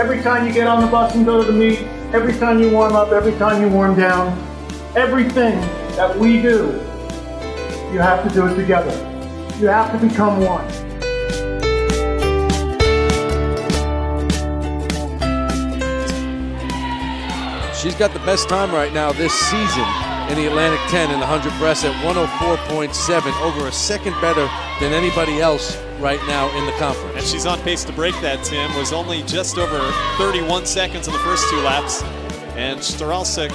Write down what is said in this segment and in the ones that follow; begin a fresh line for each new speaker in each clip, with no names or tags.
Every time you get on the bus and go to the meet, every time you warm up, every time you warm down, everything that we do, you have to do it together. You have to become one.
She's got the best time right now this season in the Atlantic 10 in the 100 breast at 104.7, over a second better than anybody else right now in the conference.
And she's on pace to break that, Tim. Was only just over 31 seconds in the first two laps. And Staralsik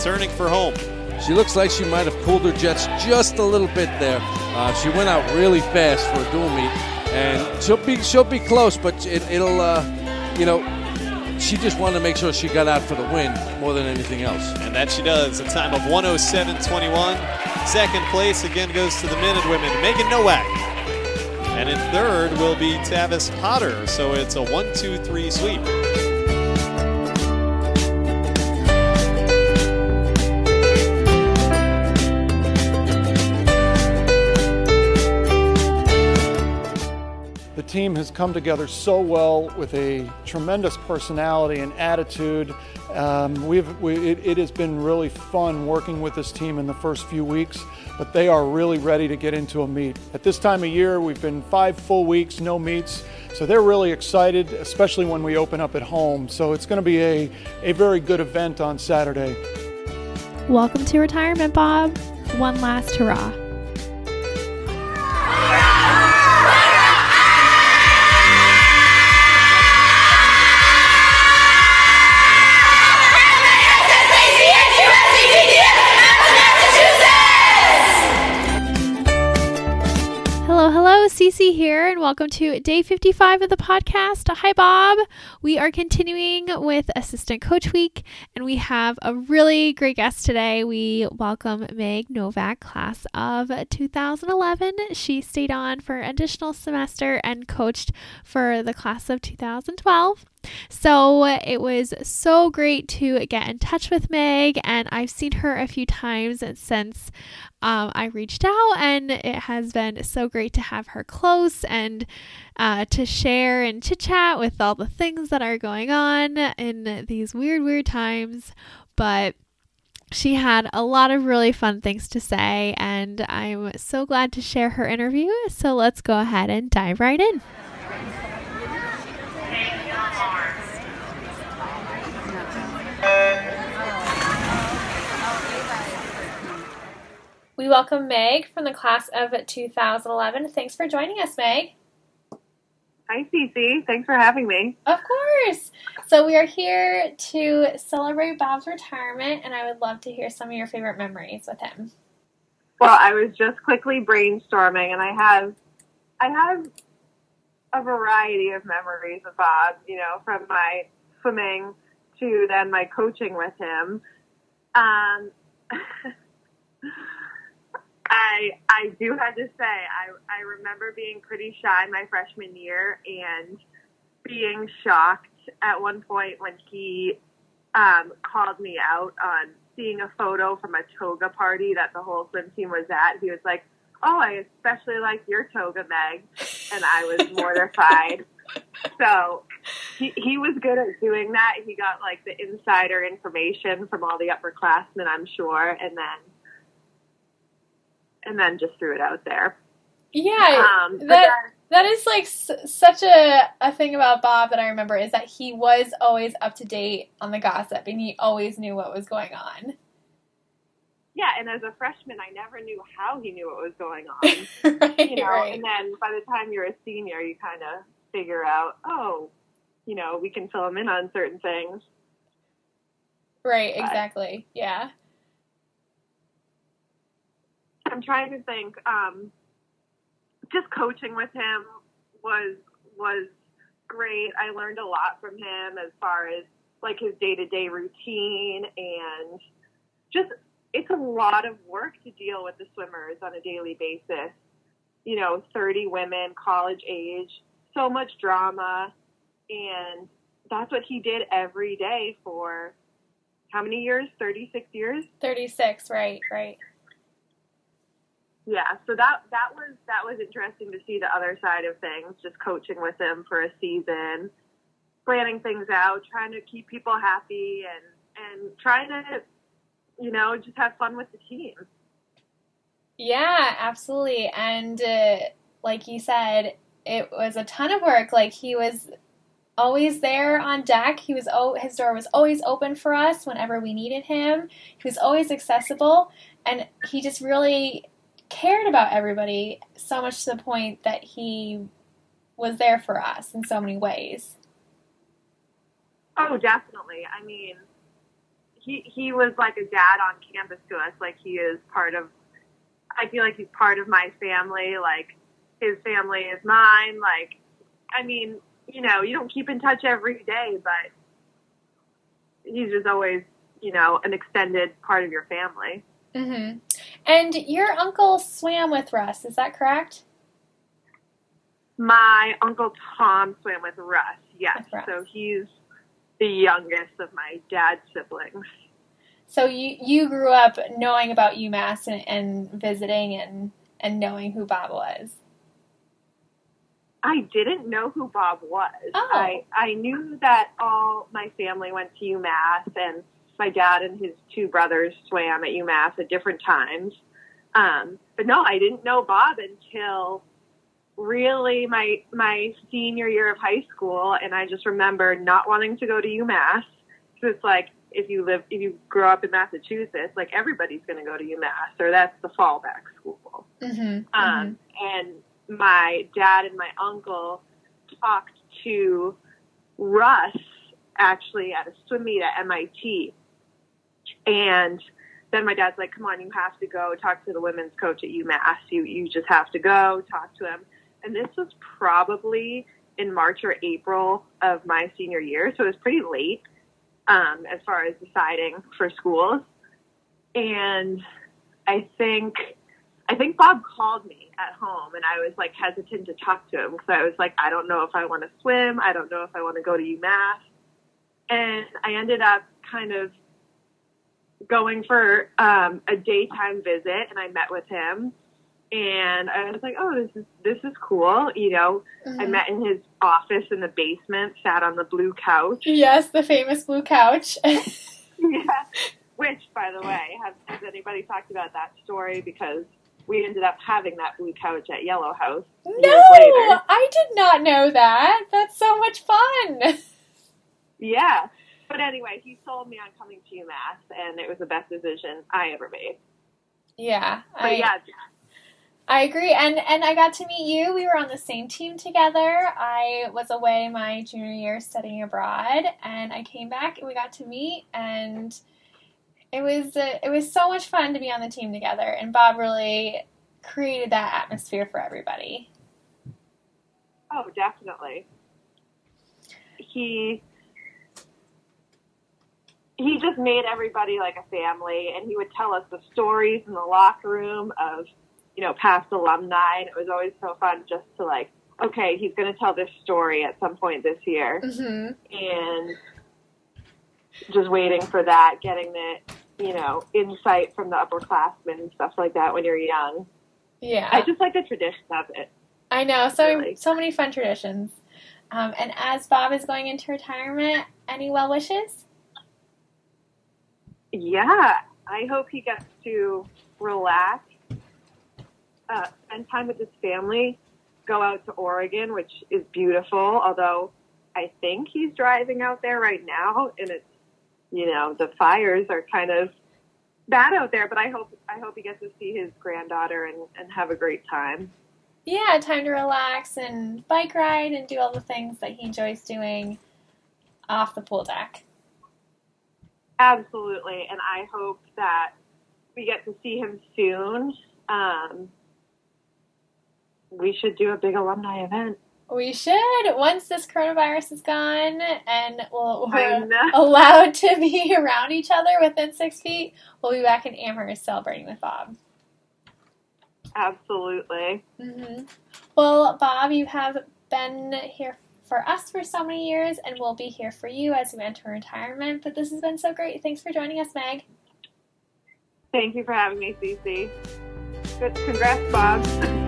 turning for home.
She looks like she might have cooled her jets just a little bit there. Uh, she went out really fast for a dual meet, and she'll be she'll be close, but it, will uh, you know she just wanted to make sure she got out for the win more than anything else.
And that she does. A time of 107.21. Second place again goes to the Minutewomen. Megan Nowak. And in third will be Tavis Potter. So it's a 1 2 3 sweep.
The team has come together so well with a tremendous personality and attitude. Um, we've, we, it, it has been really fun working with this team in the first few weeks, but they are really ready to get into a meet. At this time of year, we've been five full weeks, no meets, so they're really excited, especially when we open up at home. So it's going to be a, a very good event on Saturday.
Welcome to retirement, Bob. One last hurrah. Cece here, and welcome to day 55 of the podcast. Hi, Bob. We are continuing with Assistant Coach Week, and we have a really great guest today. We welcome Meg Nowak, class of 2011. She stayed on for an additional semester and coached for the class of 2012. So it was so great to get in touch with Meg, and I've seen her a few times since um, I reached out, and it has been so great to have her close and uh, to share and chit chat with all the things that are going on in these weird, weird times. But she had a lot of really fun things to say, and I'm so glad to share her interview. So let's go ahead and dive right in. We welcome Meg from the class of 2011. Thanks for joining us, Meg.
Hi, Cece. Thanks for having me.
Of course. So, we are here to celebrate Bob's retirement, and I would love to hear some of your favorite memories with him.
Well, I was just quickly brainstorming, and I have, I have a variety of memories of Bob. You know, from my swimming to then my coaching with him. Um, I I do have to say I I remember being pretty shy my freshman year and being shocked at one point when he um, called me out on seeing a photo from a toga party that the whole swim team was at. He was like, "Oh, I especially like your toga, Meg," and I was mortified. so he he was good at doing that. He got like the insider information from all the upperclassmen, I'm sure, and then and then just threw it out there.
Yeah, um, that then, that is like s- such a a thing about Bob that I remember is that he was always up to date on the gossip and he always knew what was going on.
Yeah, and as a freshman, I never knew how he knew what was going on. right, you know, right. and then by the time you're a senior, you kind of figure out, oh, you know, we can fill him in on certain things.
Right. But, exactly. Yeah.
I'm trying to think. Um, just coaching with him was was great. I learned a lot from him as far as like his day to day routine and just it's a lot of work to deal with the swimmers on a daily basis. You know, 30 women, college age, so much drama. And that's what he did every day for how many years? 36 years?
36, right, right.
Yeah, so that that was that was interesting to see the other side of things, just coaching with him for a season, planning things out, trying to keep people happy and and trying to you know, just have fun with the team.
Yeah, absolutely. And uh, like you said, it was a ton of work. Like he was always there on deck. He was oh, his door was always open for us whenever we needed him. He was always accessible, and he just really cared about everybody so much to the point that he was there for us in so many ways.
Oh, definitely. I mean, he he was like a dad on campus to us. Like he is part of. I feel like he's part of my family. Like his family is mine. Like, I mean, you know, you don't keep in touch every day, but he's just always, you know, an extended part of your family.
Mm-hmm. And your uncle swam with Russ, is that correct?
My uncle Tom swam with Russ. Yes. With Russ. So he's the youngest of my dad's siblings.
So you you grew up knowing about UMass and, and visiting and and knowing who Bob was.
I didn't know who Bob was.
Oh.
I I knew that all my family went to UMass and my dad and his two brothers swam at UMass at different times. Um, but no, I didn't know Bob until really my my senior year of high school, and I just remember not wanting to go to UMass. So it's like if you live if you grow up in Massachusetts, like everybody's going to go to UMass, or that's the fallback school.
Mm-hmm,
um, mm-hmm. And my dad and my uncle talked to Russ actually at a swim meet at MIT, and then my dad's like, "Come on, you have to go talk to the women's coach at UMass. You you just have to go talk to him." And this was probably in March or April of my senior year, so it was pretty late um, as far as deciding for schools. And I think I think Bob called me at home, and I was like hesitant to talk to him because I was like, I don't know if I want to swim. I don't know if I want to go to UMass. And I ended up kind of going for um, a daytime visit, and I met with him and I was like, "Oh, this is this is cool." You know, mm-hmm. I met in his office in the basement, sat on the blue couch.
Yes, the famous blue couch.
yeah. Which, by the way, has, has anybody talked about that story? Because we ended up having that blue couch at Yellow House.
No, I did not know that. That's so much fun.
Yeah. But anyway, he sold me on coming to UMass, and it was the best decision I ever made.
Yeah.
But I, yeah,
I agree, and and I got to meet you. We were on the same team together. I was away my junior year studying abroad, and I came back and we got to meet, and it was uh, it was so much fun to be on the team together. And Bob really created that atmosphere for everybody.
Oh, definitely. He he just made everybody like a family, and he would tell us the stories in the locker room of you know, past alumni, and it was always so fun just to like, okay, he's going to tell this story at some point this year,
mm-hmm.
and just waiting for that, getting the, you know, insight from the upperclassmen and stuff like that when you're young.
Yeah,
I just like the tradition of it.
I know so really. so many fun traditions. Um, and as Bob is going into retirement, any well wishes?
Yeah, I hope he gets to relax uh, spend time with his family, go out to Oregon, which is beautiful. Although I think he's driving out there right now, and it's you know the fires are kind of bad out there. But I hope I hope he gets to see his granddaughter and, and have a great time.
Yeah, time to relax and bike ride and do all the things that he enjoys doing off the pool deck.
Absolutely, and I hope that we get to see him soon. Um, we should do a big alumni event.
We should once this coronavirus is gone and we'll, we're allowed to be around each other within six feet. We'll be back in Amherst celebrating with Bob.
Absolutely.
hmm Well, Bob, you have been here for us for so many years, and we'll be here for you as you enter retirement. But this has been so great. Thanks for joining us, Meg.
Thank you for having me, Cece. Congrats, Bob.